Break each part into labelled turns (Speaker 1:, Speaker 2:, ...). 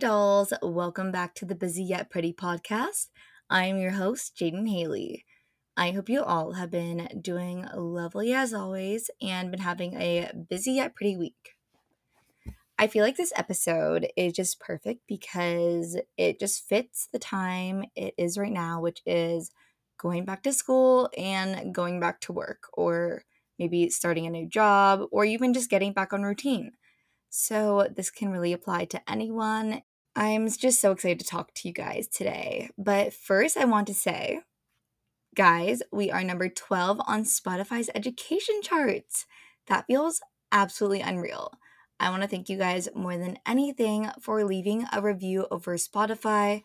Speaker 1: dolls. Welcome back to the Busy Yet Pretty podcast. I am your host, Jadyn Hailey. I hope you all have been doing lovely as always and been having a busy yet pretty week. I feel like this episode is just perfect because it just fits the time it is right now, which is going back to school and going back to work, or maybe starting a new job, or even just getting back on routine. So, this can really apply to anyone. I'm just so excited to talk to you guys today. But first, I want to say, guys, we are number 12 on Spotify's education charts. That feels absolutely unreal. I want to thank you guys more than anything for leaving a review over Spotify.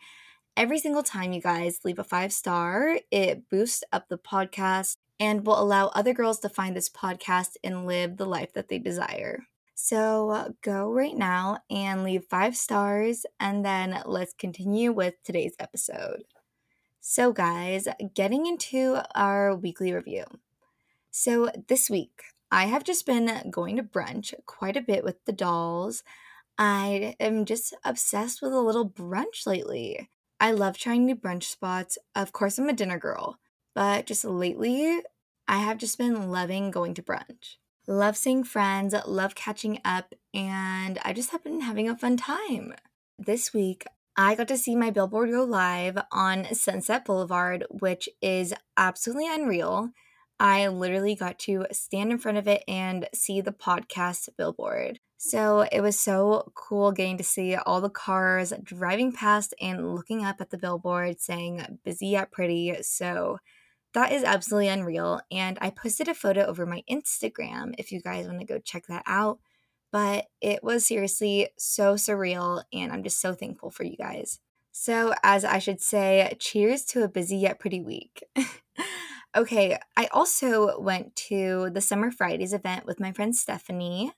Speaker 1: Every single time you guys leave a five star, it boosts up the podcast and will allow other girls to find this podcast and live the life that they desire. So go right now and leave five stars, and then let's continue with today's episode. So, guys, getting into our weekly review. So, this week, I have just been going to brunch quite a bit with the dolls. I am just obsessed with a little brunch lately. I love trying new brunch spots. Of course, I'm a dinner girl, but just lately, I have just been loving going to brunch. Love seeing friends, love catching up, and I just have been having a fun time. This week, I got to see my billboard go live on Sunset Boulevard, which is absolutely unreal. I literally got to stand in front of it and see the podcast billboard. So it was so cool getting to see all the cars driving past and looking up at the billboard saying busy yet pretty. So that is absolutely unreal. And I posted a photo over my Instagram if you guys want to go check that out. But it was seriously so surreal, and I'm just so thankful for you guys. So, as I should say, cheers to a busy yet pretty week. Okay, I also went to the Summer Fridays event with my friend Stephanie.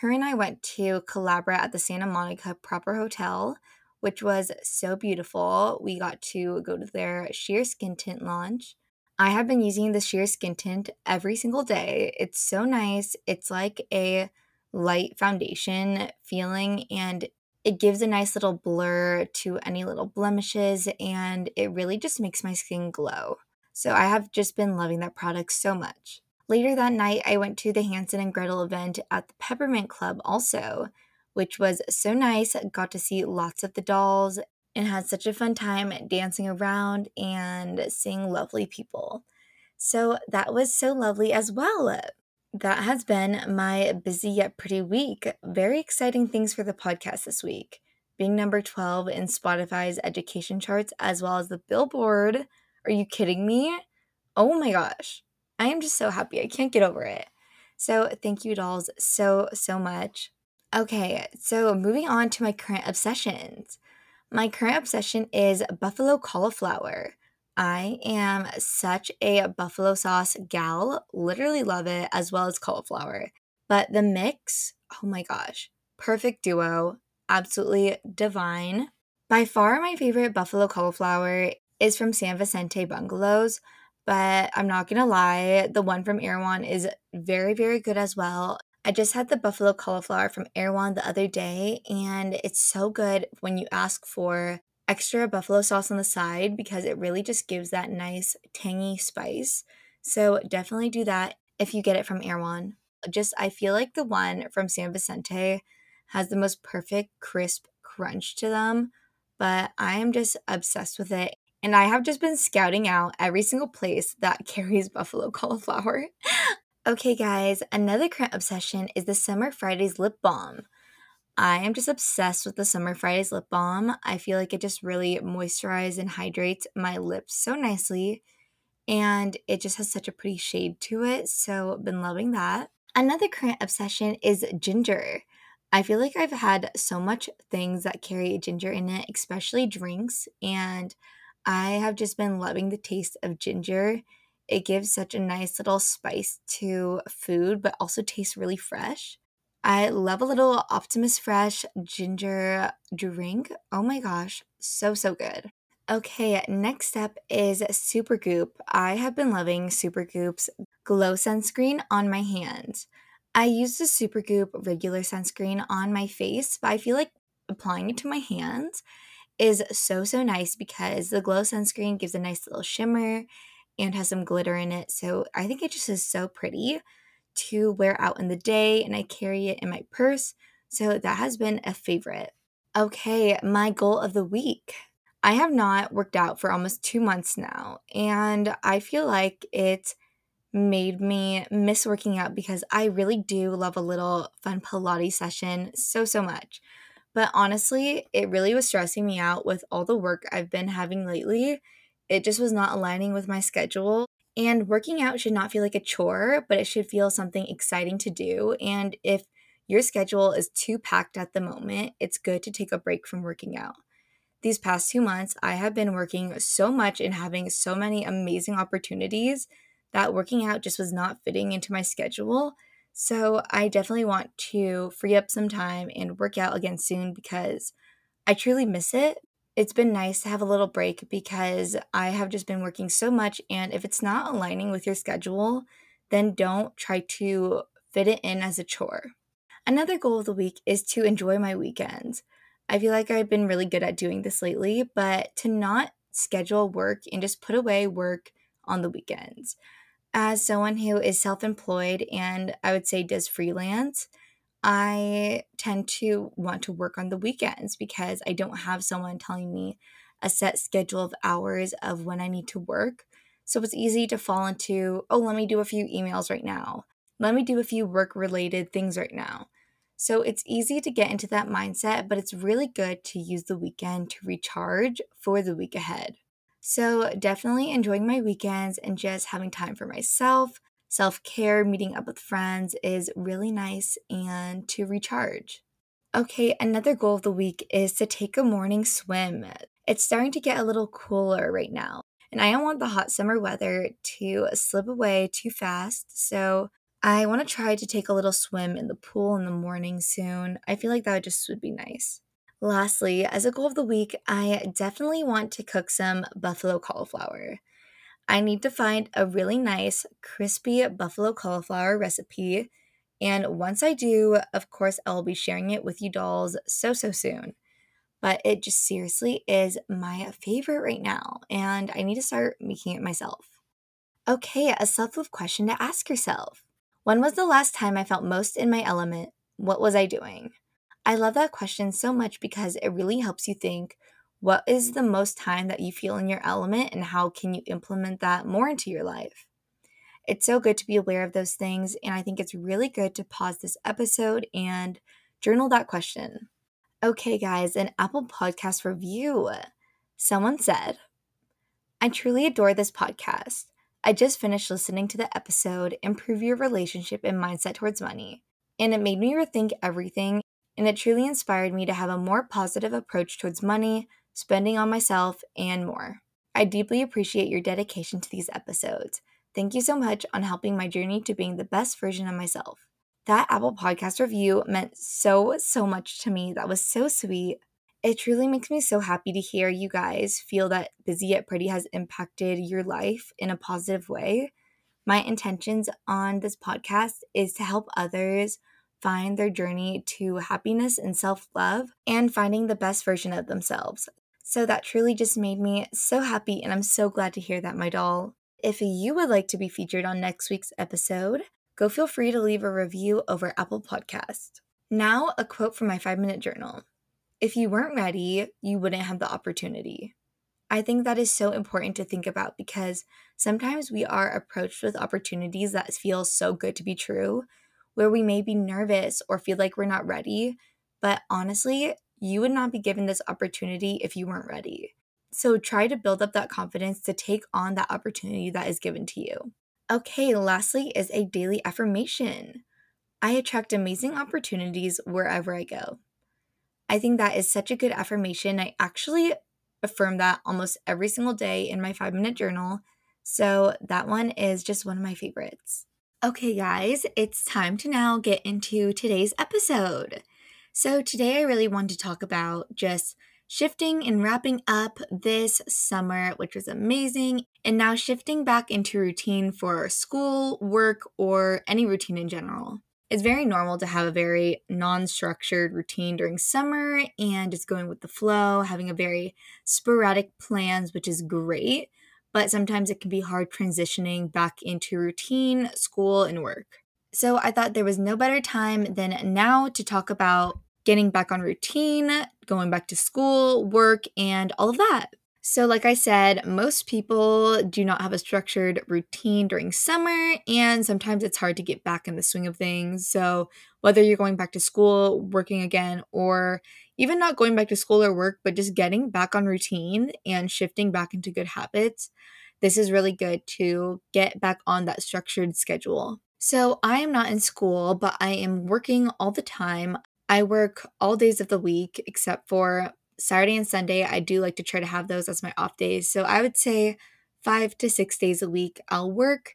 Speaker 1: Her and I went to Calabra at the Santa Monica Proper Hotel, which was so beautiful. We got to go to their sheer skin tint launch. I have been using the sheer skin tint every single day. It's so nice. It's like a light foundation feeling and it gives a nice little blur to any little blemishes and it really just makes my skin glow. So I have just been loving that product so much. Later that night, I went to the Hansel and Gretel event at the Peppermint Club also, which was so nice. Got to see lots of the dolls and had such a fun time dancing around and seeing lovely people. So that was so lovely as well. That has been my busy yet pretty week. Very exciting things for the podcast this week. Being number 12 in Spotify's education charts, as well as the Billboard are you kidding me? Oh my gosh. I am just so happy. I can't get over it. So, thank you, dolls, so, so much. Okay, so moving on to my current obsessions. My current obsession is buffalo cauliflower. I am such a buffalo sauce gal, literally love it, as well as cauliflower. But the mix, oh my gosh, perfect duo, absolutely divine. By far, my favorite buffalo cauliflower is from San Vicente Bungalows, but I'm not gonna lie, the one from Erewhon is very, very good as well. I just had the buffalo cauliflower from Erewhon the other day, and it's so good when you ask for extra buffalo sauce on the side because it really just gives that nice tangy spice. So definitely do that if you get it from Erewhon. Just I feel like the one from San Vicente has the most perfect crisp crunch to them, but I am just obsessed with it and I have just been scouting out every single place that carries buffalo cauliflower. Okay, guys, another current obsession is the Summer Fridays lip balm. I am just obsessed with the Summer Fridays lip balm. I feel like it just really moisturizes and hydrates my lips so nicely. And it just has such a pretty shade to it. So, I've been loving that. Another current obsession is ginger. I feel like I've had so much things that carry ginger in it, especially drinks. And I have just been loving the taste of ginger. It gives such a nice little spice to food, but also tastes really fresh. I love a little Optimus Fresh ginger drink. Oh my gosh, so, so good. Okay, next up is Supergoop. I have been loving Supergoop's glow sunscreen on my hands. I use the Supergoop regular sunscreen on my face, but I feel like applying it to my hands is so, so nice because the glow sunscreen gives a nice little shimmer and has some glitter in it. So I think it just is so pretty to wear out in the day, and I carry it in my purse. So that has been a favorite. Okay, my goal of the week. I have not worked out for almost two months now, and I feel like it made me miss working out because I really do love a little fun Pilates session so, so much. But honestly, it really was stressing me out with all the work I've been having lately. It just was not aligning with my schedule. And working out should not feel like a chore, but it should feel something exciting to do. And if your schedule is too packed at the moment, it's good to take a break from working out. These past two months, I have been working so much and having so many amazing opportunities that working out just was not fitting into my schedule. So I definitely want to free up some time and work out again soon because I truly miss it. It's been nice to have a little break because I have just been working so much. And if it's not aligning with your schedule, then don't try to fit it in as a chore. Another goal of the week is to enjoy my weekends. I feel like I've been really good at doing this lately, but to not schedule work and just put away work on the weekends as someone who is self employed and I would say does freelance, I tend to want to work on the weekends because I don't have someone telling me a set schedule of hours of when I need to work. So it's easy to fall into, oh, let me do a few emails right now. Let me do a few work related things right now. So it's easy to get into that mindset, but it's really good to use the weekend to recharge for the week ahead. So, definitely enjoying my weekends and just having time for myself. Self care, meeting up with friends is really nice and to recharge. Okay, another goal of the week is to take a morning swim. It's starting to get a little cooler right now, and I don't want the hot summer weather to slip away too fast. So, I want to try to take a little swim in the pool in the morning soon. I feel like that just would be nice. Lastly, as a goal of the week, I definitely want to cook some buffalo cauliflower. I need to find a really nice, crispy buffalo cauliflower recipe. And once I do, of course, I'll be sharing it with you dolls so, so soon. But it just seriously is my favorite right now, and I need to start making it myself. Okay, a self love question to ask yourself When was the last time I felt most in my element? What was I doing? I love that question so much because it really helps you think what is the most time that you feel in your element and how can you implement that more into your life? It's so good to be aware of those things, and I think it's really good to pause this episode and journal that question. Okay, guys, an Apple Podcast review. Someone said, I truly adore this podcast. I just finished listening to the episode Improve Your Relationship and Mindset Towards Money, and it made me rethink everything and it truly inspired me to have a more positive approach towards money, spending on myself, and more. I deeply appreciate your dedication to these episodes. Thank you so much on helping my journey to being the best version of myself. That Apple Podcast review meant so, so much to me. That was so sweet. It truly makes me so happy to hear you guys feel that Busy Yet Pretty has impacted your life in a positive way. My intentions on this podcast is to help others find their journey to happiness and self love and finding the best version of themselves. So that truly just made me so happy, and I'm so glad to hear that, my doll. If you would like to be featured on next week's episode, go feel free to leave a review over Apple Podcast. Now, a quote from my five minute journal If you weren't ready, you wouldn't have the opportunity. I think that is so important to think about because sometimes we are approached with opportunities that feel so good to be true, where we may be nervous or feel like we're not ready. But honestly, you would not be given this opportunity if you weren't ready. So try to build up that confidence to take on that opportunity that is given to you. Okay, lastly is a daily affirmation. I attract amazing opportunities wherever I go. I think that is such a good affirmation. I actually affirm that almost every single day in my five minute journal. So that one is just one of my favorites. Okay, guys, it's time to now get into today's episode. So, today I really want to talk about just shifting and wrapping up this summer, which was amazing, and now shifting back into routine for school, work, or any routine in general. It's very normal to have a very non structured routine during summer and just going with the flow, having a very sporadic plans, which is great. But sometimes it can be hard transitioning back into routine, school, and work. So I thought there was no better time than now to talk about getting back on routine, going back to school, work, and all of that. So, like I said, most people do not have a structured routine during summer, and sometimes it's hard to get back in the swing of things. So, whether you're going back to school, working again, or even not going back to school or work, but just getting back on routine and shifting back into good habits, this is really good to get back on that structured schedule. So, I am not in school, but I am working all the time. I work all days of the week except for Saturday and Sunday, I do like to try to have those as my off days. So I would say five to six days a week I'll work,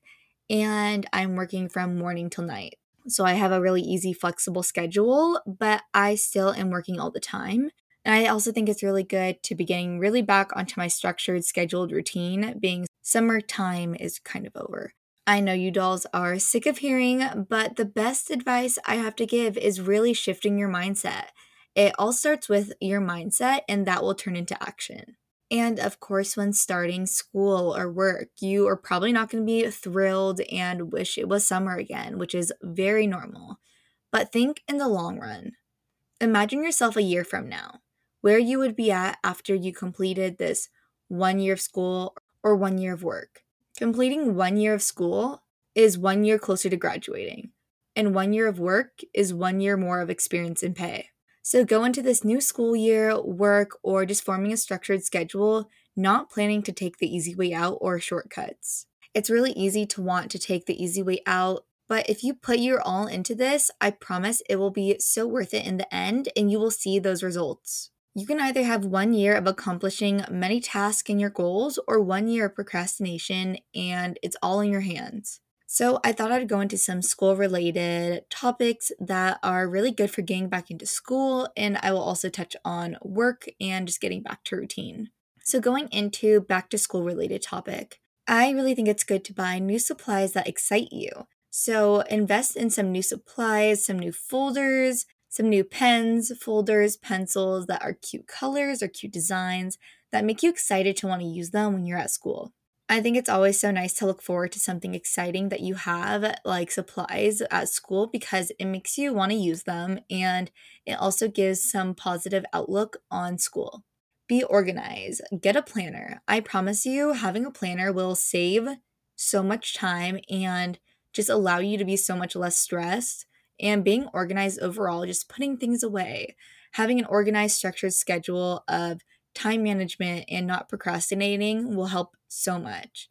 Speaker 1: and I'm working from morning till night. So I have a really easy, flexible schedule, but I still am working all the time. And I also think it's really good to be getting really back onto my structured, scheduled routine, being summertime is kind of over. I know you dolls are sick of hearing, but the best advice I have to give is really shifting your mindset. It all starts with your mindset, and that will turn into action. And of course, when starting school or work, you are probably not going to be thrilled and wish it was summer again, which is very normal. But think in the long run. Imagine yourself a year from now, where you would be at after you completed this one year of school or one year of work. Completing one year of school is one year closer to graduating, and one year of work is one year more of experience and pay. So go into this new school year, work, or just forming a structured schedule, not planning to take the easy way out or shortcuts. It's really easy to want to take the easy way out, but if you put your all into this, I promise it will be so worth it in the end and you will see those results. You can either have one year of accomplishing many tasks and your goals, or one year of procrastination and it's all in your hands. So, I thought I'd go into some school related topics that are really good for getting back into school, and I will also touch on work and just getting back to routine. So, going into back to school related topic, I really think it's good to buy new supplies that excite you. So, invest in some new supplies, some new folders, some new pens, folders, pencils that are cute colors or cute designs that make you excited to want to use them when you're at school. I think it's always so nice to look forward to something exciting that you have, like supplies at school, because it makes you want to use them and it also gives some positive outlook on school. Be organized, get a planner. I promise you, having a planner will save so much time and just allow you to be so much less stressed. And being organized overall, just putting things away, having an organized, structured schedule of time management and not procrastinating will help so much.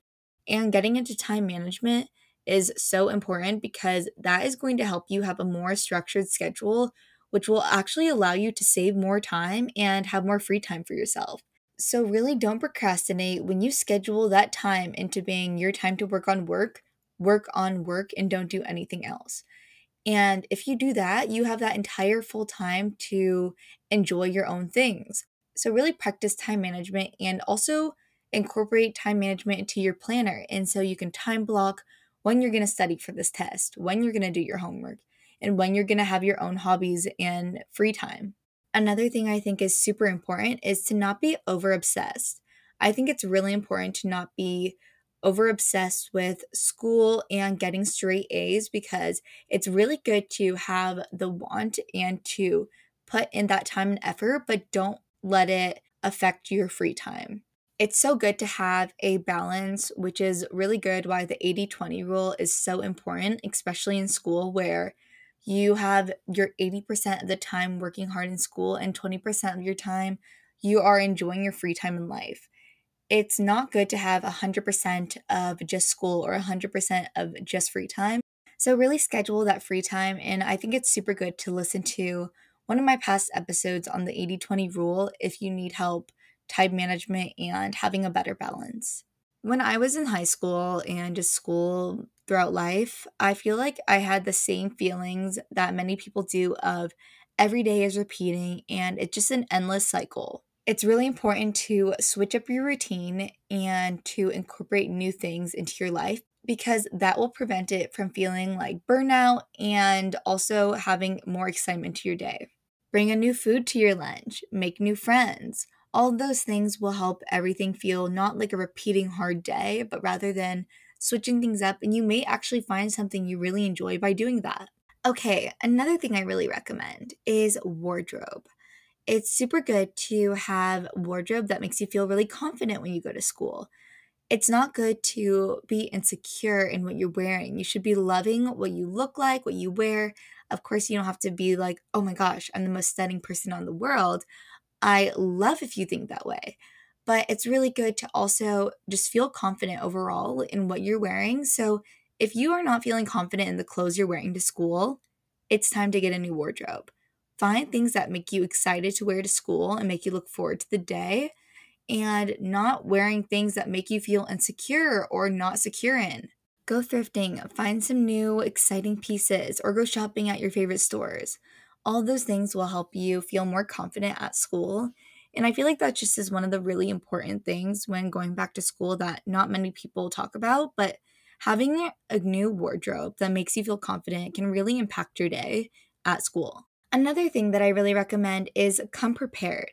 Speaker 1: And getting into time management is so important because that is going to help you have a more structured schedule, which will actually allow you to save more time and have more free time for yourself. So, really don't procrastinate when you schedule that time into being your time to work on work, work on work, and don't do anything else. And if you do that, you have that entire full time to enjoy your own things. So, really practice time management and also incorporate time management into your planner. And so you can time block when you're going to study for this test, when you're going to do your homework, and when you're going to have your own hobbies and free time. Another thing I think is super important is to not be over obsessed. I think it's really important to not be over obsessed with school and getting straight A's because it's really good to have the want and to put in that time and effort, but don't let it affect your free time. It's so good to have a balance, which is really good why the 80 20 rule is so important, especially in school where you have your 80% of the time working hard in school and 20% of your time you are enjoying your free time in life. It's not good to have 100% of just school or 100% of just free time. So, really schedule that free time. And I think it's super good to listen to one of my past episodes on the 80 20 rule if you need help time management and having a better balance. When I was in high school and just school throughout life, I feel like I had the same feelings that many people do of every day is repeating and it's just an endless cycle. It's really important to switch up your routine and to incorporate new things into your life because that will prevent it from feeling like burnout and also having more excitement to your day. Bring a new food to your lunch, make new friends. All those things will help everything feel not like a repeating hard day, but rather than switching things up, and you may actually find something you really enjoy by doing that. Okay, another thing I really recommend is wardrobe. It's super good to have wardrobe that makes you feel really confident when you go to school. It's not good to be insecure in what you're wearing. You should be loving what you look like, what you wear. Of course, you don't have to be like, oh my gosh, I'm the most stunning person on the world. I love if you think that way but it's really good to also just feel confident overall in what you're wearing. So if you are not feeling confident in the clothes you're wearing to school, it's time to get a new wardrobe. Find things that make you excited to wear to school and make you look forward to the day, and not wearing things that make you feel insecure or not secure in. Go thrifting, find some new exciting pieces, or go shopping at your favorite stores. All those things will help you feel more confident at school and I feel like that just is one of the really important things when going back to school that not many people talk about, but having a new wardrobe that makes you feel confident can really impact your day at school. Another thing that I really recommend is come prepared.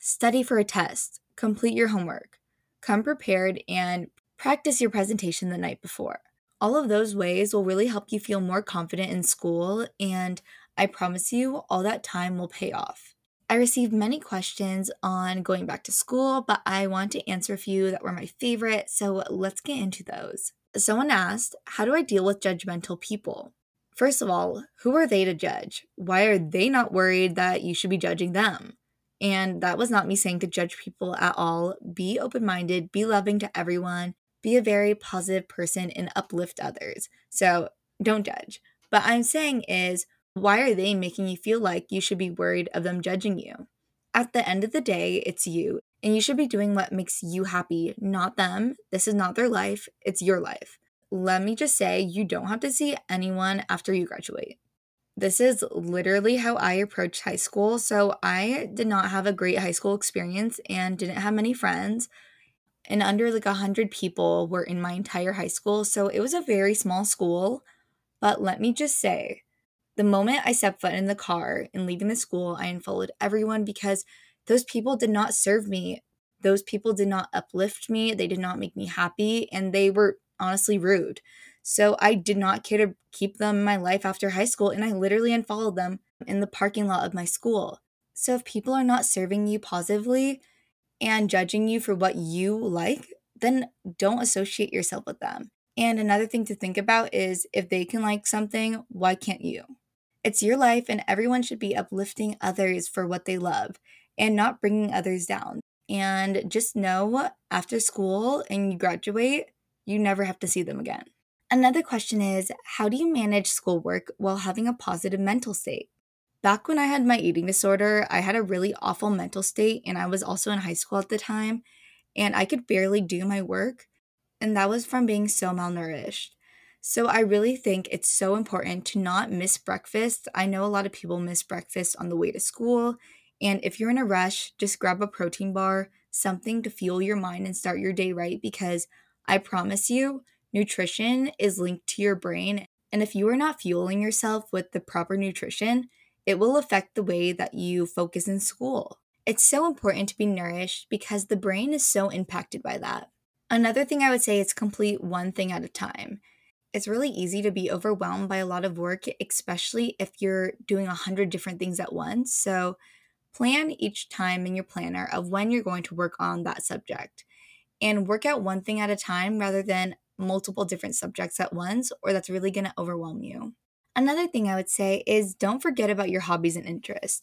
Speaker 1: Study for a test, complete your homework, come prepared, and practice your presentation the night before. All of those ways will really help you feel more confident in school, and I promise you, all that time will pay off. I received many questions on going back to school, but I want to answer a few that were my favorite, so let's get into those. Someone asked, How do I deal with judgmental people? First of all, who are they to judge? Why are they not worried that you should be judging them? And that was not me saying to judge people at all. Be open minded, be loving to everyone, be a very positive person, and uplift others. So don't judge. But I'm saying is, why are they making you feel like you should be worried of them judging you? At the end of the day, it's you, and you should be doing what makes you happy, not them. This is not their life, it's your life. Let me just say, you don't have to see anyone after you graduate. This is literally how I approached high school. So, I did not have a great high school experience and didn't have many friends. And under like a 100 people were in my entire high school. So, it was a very small school. But let me just say, the moment I stepped foot in the car and leaving the school, I unfollowed everyone because those people did not serve me. Those people did not uplift me. They did not make me happy. And they were honestly rude. So I did not care to keep them in my life after high school. And I literally unfollowed them in the parking lot of my school. So if people are not serving you positively and judging you for what you like, then don't associate yourself with them. And another thing to think about is if they can like something, why can't you? It's your life, and everyone should be uplifting others for what they love and not bringing others down. And just know after school and you graduate, you never have to see them again. Another question is How do you manage schoolwork while having a positive mental state? Back when I had my eating disorder, I had a really awful mental state, and I was also in high school at the time, and I could barely do my work. And that was from being so malnourished. So I really think it's so important to not miss breakfast. I know a lot of people miss breakfast on the way to school. And if you're in a rush, just grab a protein bar, something to fuel your mind and start your day right because I promise you, nutrition is linked to your brain. And if you are not fueling yourself with the proper nutrition, it will affect the way that you focus in school. It's so important to be nourished because the brain is so impacted by that. Another thing I would say is complete one thing at a time it's really easy to be overwhelmed by a lot of work, especially if you're doing a hundred different things at once. So, plan each time in your planner of when you're going to work on that subject and work out one thing at a time rather than multiple different subjects at once, or that's really going to overwhelm you. Another thing I would say is don't forget about your hobbies and interests.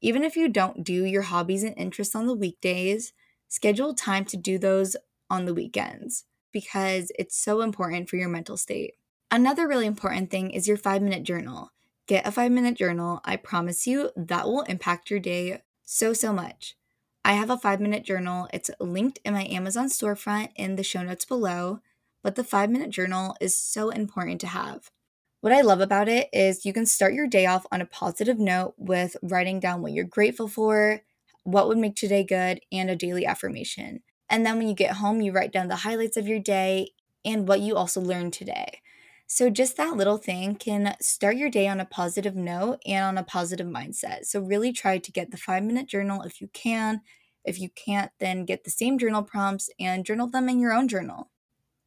Speaker 1: Even if you don't do your hobbies and interests on the weekdays, schedule time to do those on the weekends because it's so important for your mental state. Another really important thing is your five minute journal. Get a five minute journal. I promise you that will impact your day so, so much. I have a five minute journal. It's linked in my Amazon storefront in the show notes below, but the five minute journal is so important to have. What I love about it is you can start your day off on a positive note with writing down what you're grateful for, what would make today good, and a daily affirmation. And then when you get home, you write down the highlights of your day and what you also learned today. So, just that little thing can start your day on a positive note and on a positive mindset. So, really try to get the five minute journal if you can. If you can't, then get the same journal prompts and journal them in your own journal.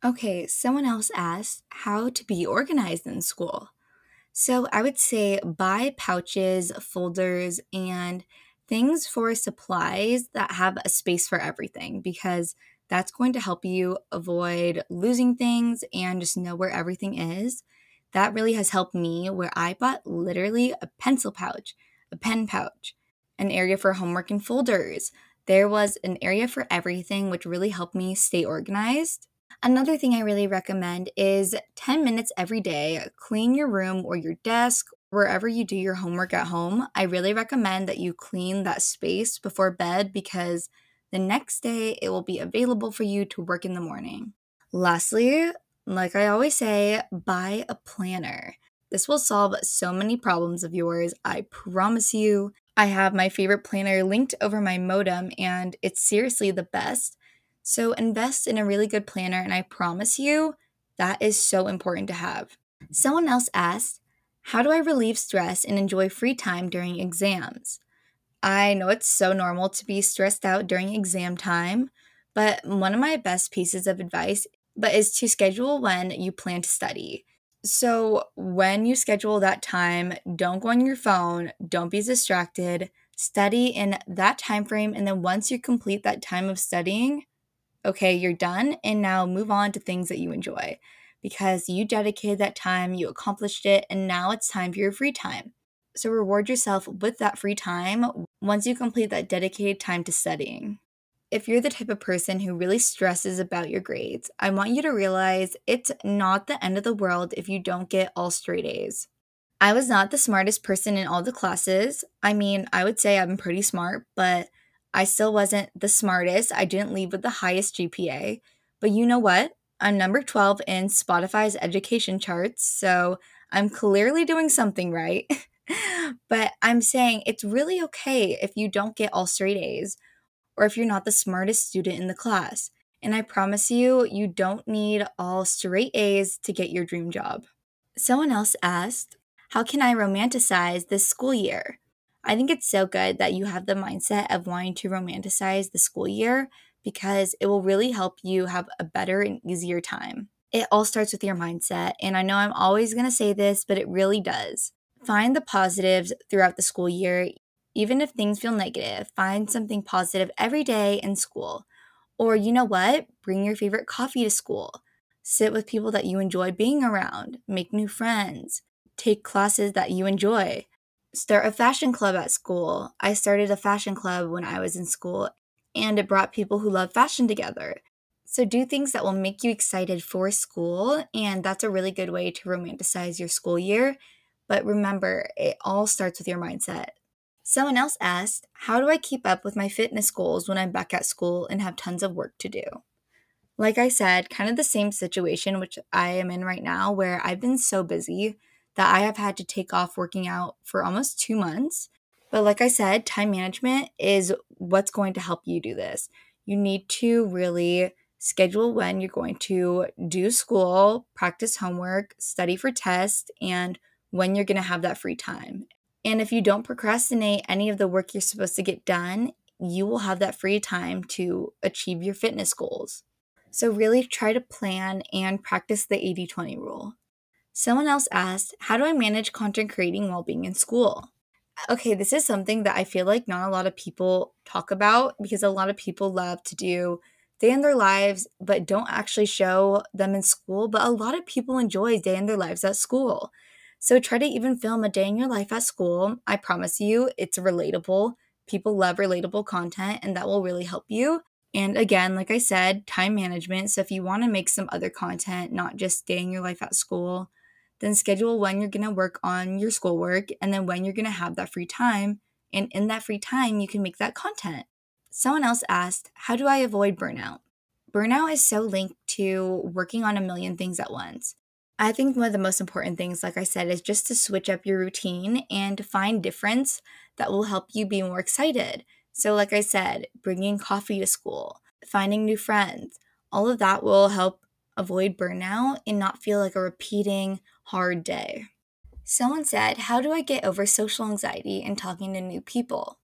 Speaker 1: Okay, someone else asked how to be organized in school. So, I would say buy pouches, folders, and things for supplies that have a space for everything because that's going to help you avoid losing things and just know where everything is. That really has helped me where I bought literally a pencil pouch, a pen pouch, an area for homework and folders. There was an area for everything, which really helped me stay organized. Another thing I really recommend is 10 minutes every day, clean your room or your desk, wherever you do your homework at home. I really recommend that you clean that space before bed because the next day, it will be available for you to work in the morning. Lastly, like I always say, buy a planner. This will solve so many problems of yours, I promise you. I have my favorite planner linked over my Motom, and it's seriously the best. So invest in a really good planner, and I promise you that is so important to have. Someone else asked, How do I relieve stress and enjoy free time during exams? I know it's so normal to be stressed out during exam time, but one of my best pieces of advice but is to schedule when you plan to study. So, when you schedule that time, don't go on your phone, don't be distracted, study in that time frame and then once you complete that time of studying, okay, you're done and now move on to things that you enjoy because you dedicated that time, you accomplished it, and now it's time for your free time. So reward yourself with that free time once you complete that dedicated time to studying. If you're the type of person who really stresses about your grades, I want you to realize it's not the end of the world if you don't get all straight A's. I was not the smartest person in all the classes. I mean, I would say I'm pretty smart, but I still wasn't the smartest. I didn't leave with the highest GPA. But you know what? I'm number 12 in Spotify's education charts, so I'm clearly doing something right. but I'm saying it's really okay if you don't get all straight A's or if you're not the smartest student in the class. And I promise you, you don't need all straight A's to get your dream job. Someone else asked, How can I romanticize this school year? I think it's so good that you have the mindset of wanting to romanticize the school year because it will really help you have a better and easier time. It all starts with your mindset. And I know I'm always going to say this, but it really does. Find the positives throughout the school year. Even if things feel negative, find something positive every day in school. Or, you know what? Bring your favorite coffee to school. Sit with people that you enjoy being around. Make new friends. Take classes that you enjoy. Start a fashion club at school. I started a fashion club when I was in school, and it brought people who love fashion together. So, do things that will make you excited for school, and that's a really good way to romanticize your school year but remember, it all starts with your mindset. Someone else asked, How do I keep up with my fitness goals when I'm back at school and have tons of work to do? Like I said, kind of the same situation which I am in right now, where I've been so busy that I have had to take off working out for almost two months. But like I said, time management is what's going to help you do this. You need to really schedule when you're going to do school, practice homework, study for tests, and when you're going to have that free time. And if you don't procrastinate any of the work you're supposed to get done, you will have that free time to achieve your fitness goals. So, really try to plan and practice the 80 20 rule. Someone else asked, How do I manage content creating while being in school? Okay, this is something that I feel like not a lot of people talk about because a lot of people love to do day in their lives but don't actually show them in school. But a lot of people enjoy day in their lives at school. So try to even film a day in your life at school. I promise you, it's relatable. People love relatable content, and that will really help you. And again, like I said, time management. So if you want to make some other content, not just day in your life at school, then schedule when you're going to work on your schoolwork and then when you're going to have that free time. And in that free time, you can make that content. Someone else asked, How do I avoid burnout? Burnout is so linked to working on a million things at once. I think one of the most important things, like I said, is just to switch up your routine and find difference that will help you be more excited. So, like I said, bringing coffee to school, finding new friends, all of that will help avoid burnout and not feel like a repeating hard day. Someone said, How do I get over social anxiety and talking to new people?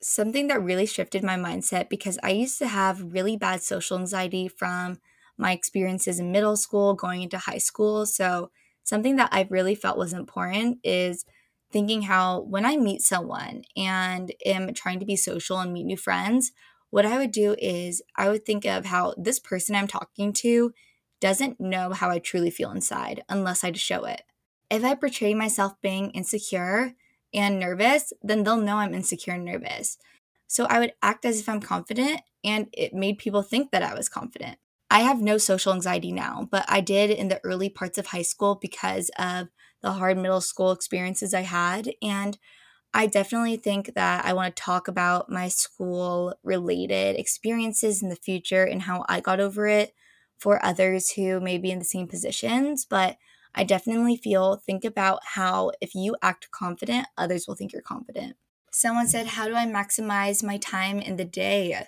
Speaker 1: Something that really shifted my mindset because I used to have really bad social anxiety from my experiences in middle school, going into high school. So, something that I really felt was important is thinking how when I meet someone and am trying to be social and meet new friends, what I would do is I would think of how this person I'm talking to doesn't know how I truly feel inside unless I show it. If I portray myself being insecure and nervous, then they'll know I'm insecure and nervous. So I would act as if I'm confident, and it made people think that I was confident. I have no social anxiety now, but I did in the early parts of high school because of the hard middle school experiences I had. And I definitely think that I want to talk about my school related experiences in the future and how I got over it for others who may be in the same positions. But I definitely feel think about how if you act confident, others will think you're confident. Someone said, How do I maximize my time in the day?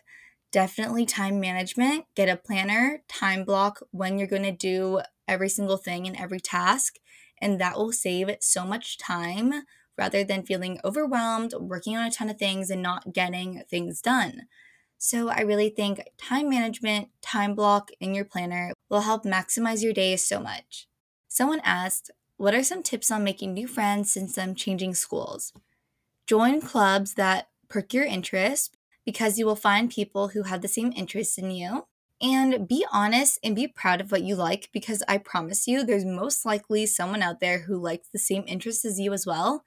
Speaker 1: Definitely time management. Get a planner, time block when you're going to do every single thing and every task and that will save so much time rather than feeling overwhelmed, working on a ton of things, and not getting things done. So, I really think time management, time block in your planner will help maximize your day so much. Someone asked, What are some tips on making new friends since I'm changing schools? Join clubs that perk your interest because you will find people who have the same interests in you and be honest and be proud of what you like because I promise you, there's most likely someone out there who likes the same interests as you as well.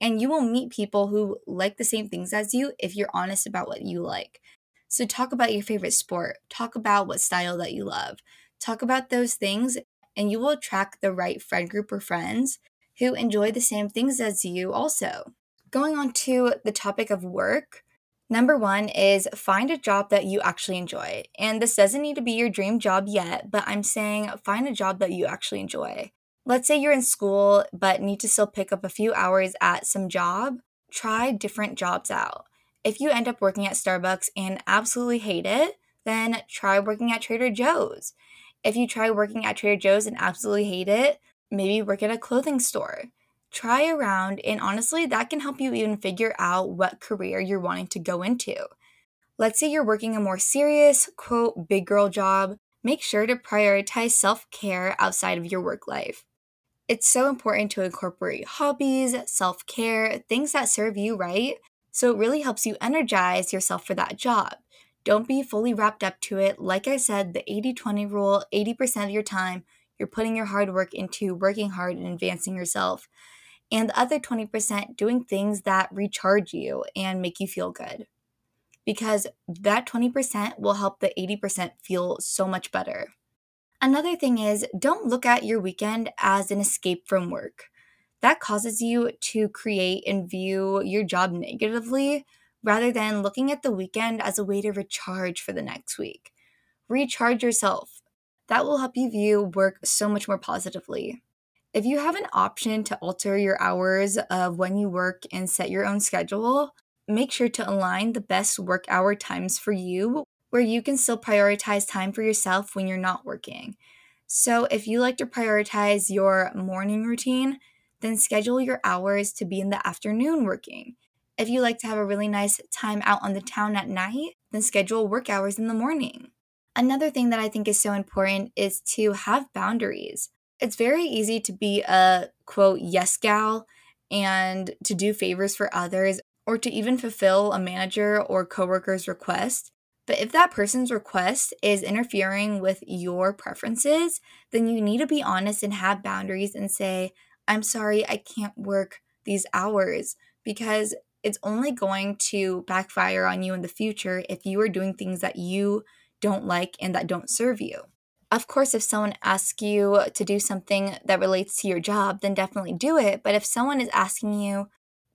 Speaker 1: And you will meet people who like the same things as you if you're honest about what you like. So, talk about your favorite sport, talk about what style that you love, talk about those things, and you will attract the right friend group or friends who enjoy the same things as you also. Going on to the topic of work, Number one is find a job that you actually enjoy. And this doesn't need to be your dream job yet, but I'm saying find a job that you actually enjoy. Let's say you're in school but need to still pick up a few hours at some job. Try different jobs out. If you end up working at Starbucks and absolutely hate it, then try working at Trader Joe's. If you try working at Trader Joe's and absolutely hate it, maybe work at a clothing store try around, and honestly, that can help you even figure out what career you're wanting to go into. Let's say you're working a more serious, quote, big girl job. Make sure to prioritize self care outside of your work life. It's so important to incorporate hobbies, self care, things that serve you right. So it really helps you energize yourself for that job. Don't be fully wrapped up to it. Like I said, the 80 20 rule 80% of your time, you're putting your hard work into working hard and advancing yourself and the other 20% doing things that recharge you and make you feel good. Because that 20% will help the 80% feel so much better. Another thing is don't look at your weekend as an escape from work. That causes you to create and view your job negatively rather than looking at the weekend as a way to recharge for the next week. Recharge yourself. That will help you view work so much more positively. If you have an option to alter your hours of when you work and set your own schedule, make sure to align the best work hour times for you where you can still prioritize time for yourself when you're not working. So, if you like to prioritize your morning routine, then schedule your hours to be in the afternoon working. If you like to have a really nice time out on the town at night, then schedule work hours in the morning. Another thing that I think is so important is to have boundaries it's very easy to be a quote yes gal and to do favors for others or to even fulfill a manager or coworker's request. But if that person's request is interfering with your preferences, then you need to be honest and have boundaries and say, I'm sorry, I can't work these hours because it's only going to backfire on you in the future if you are doing things that you don't like and that don't serve you of course, if someone asks you to do something that relates to your job, then definitely do it. But if someone is asking you,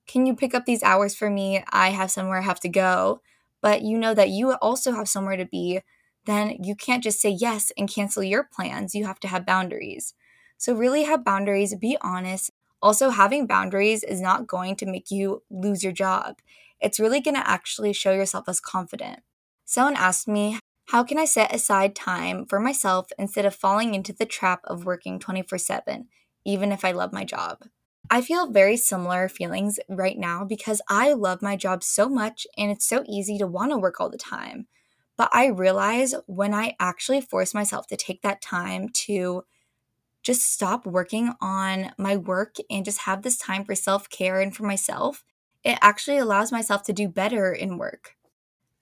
Speaker 1: can you pick up these hours for me? I have somewhere I have to go, but you know that you also have somewhere to be, then you can't just say yes and cancel your plans. You have to have boundaries. So, really have boundaries, be honest. Also, having boundaries is not going to make you lose your job. it's really going to actually show yourself as confident. Someone asked me, How can I set aside time for myself instead of falling into the trap of working 24 7, even if I love my job? I feel very similar feelings right now because I love my job so much and it's so easy to want to work all the time. But I realize when I actually force myself to take that time to just stop working on my work and just have this time for self care and for myself, it actually allows myself to do better in work.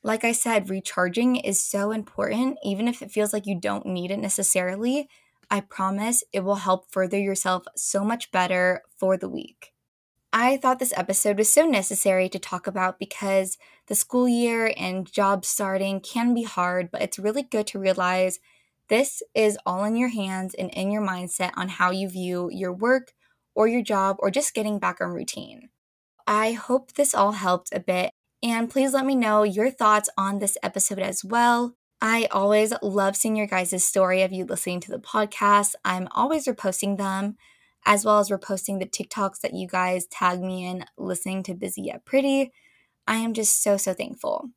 Speaker 1: Like I said, recharging is so important, even if it feels like you don't need it necessarily. I promise it will help further yourself so much better for the week. I thought this episode was so necessary to talk about because the school year and job starting can be hard, but it's really good to realize this is all in your hands and in your mindset on how you view your work or your job or just getting back on routine. I hope this all helped a bit, and please let me know your thoughts on this episode as well. I always love seeing your guys' story of you listening to the podcast. I'm always reposting them as well as reposting the TikToks that you guys tag me in listening to Busy Yet Pretty. I am just so, so thankful.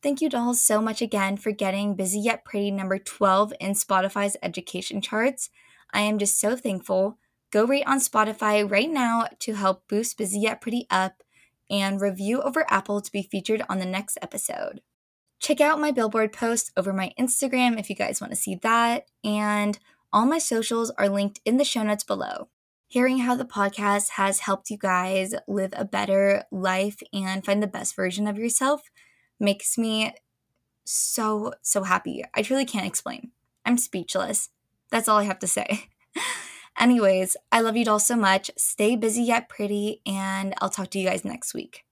Speaker 1: Thank you, dolls, so much again for getting Busy Yet Pretty number 12 in Spotify's education charts. I am just so thankful. Go rate on Spotify right now to help boost Busy Yet Pretty up and review over Apple to be featured on the next episode. Check out my billboard post over my Instagram if you guys want to see that, and all my socials are linked in the show notes below hearing how the podcast has helped you guys live a better life and find the best version of yourself makes me so, so happy. I truly can't explain. I'm speechless. That's all I have to say. Anyways, I love you all so much. Stay busy yet pretty, and I'll talk to you guys next week.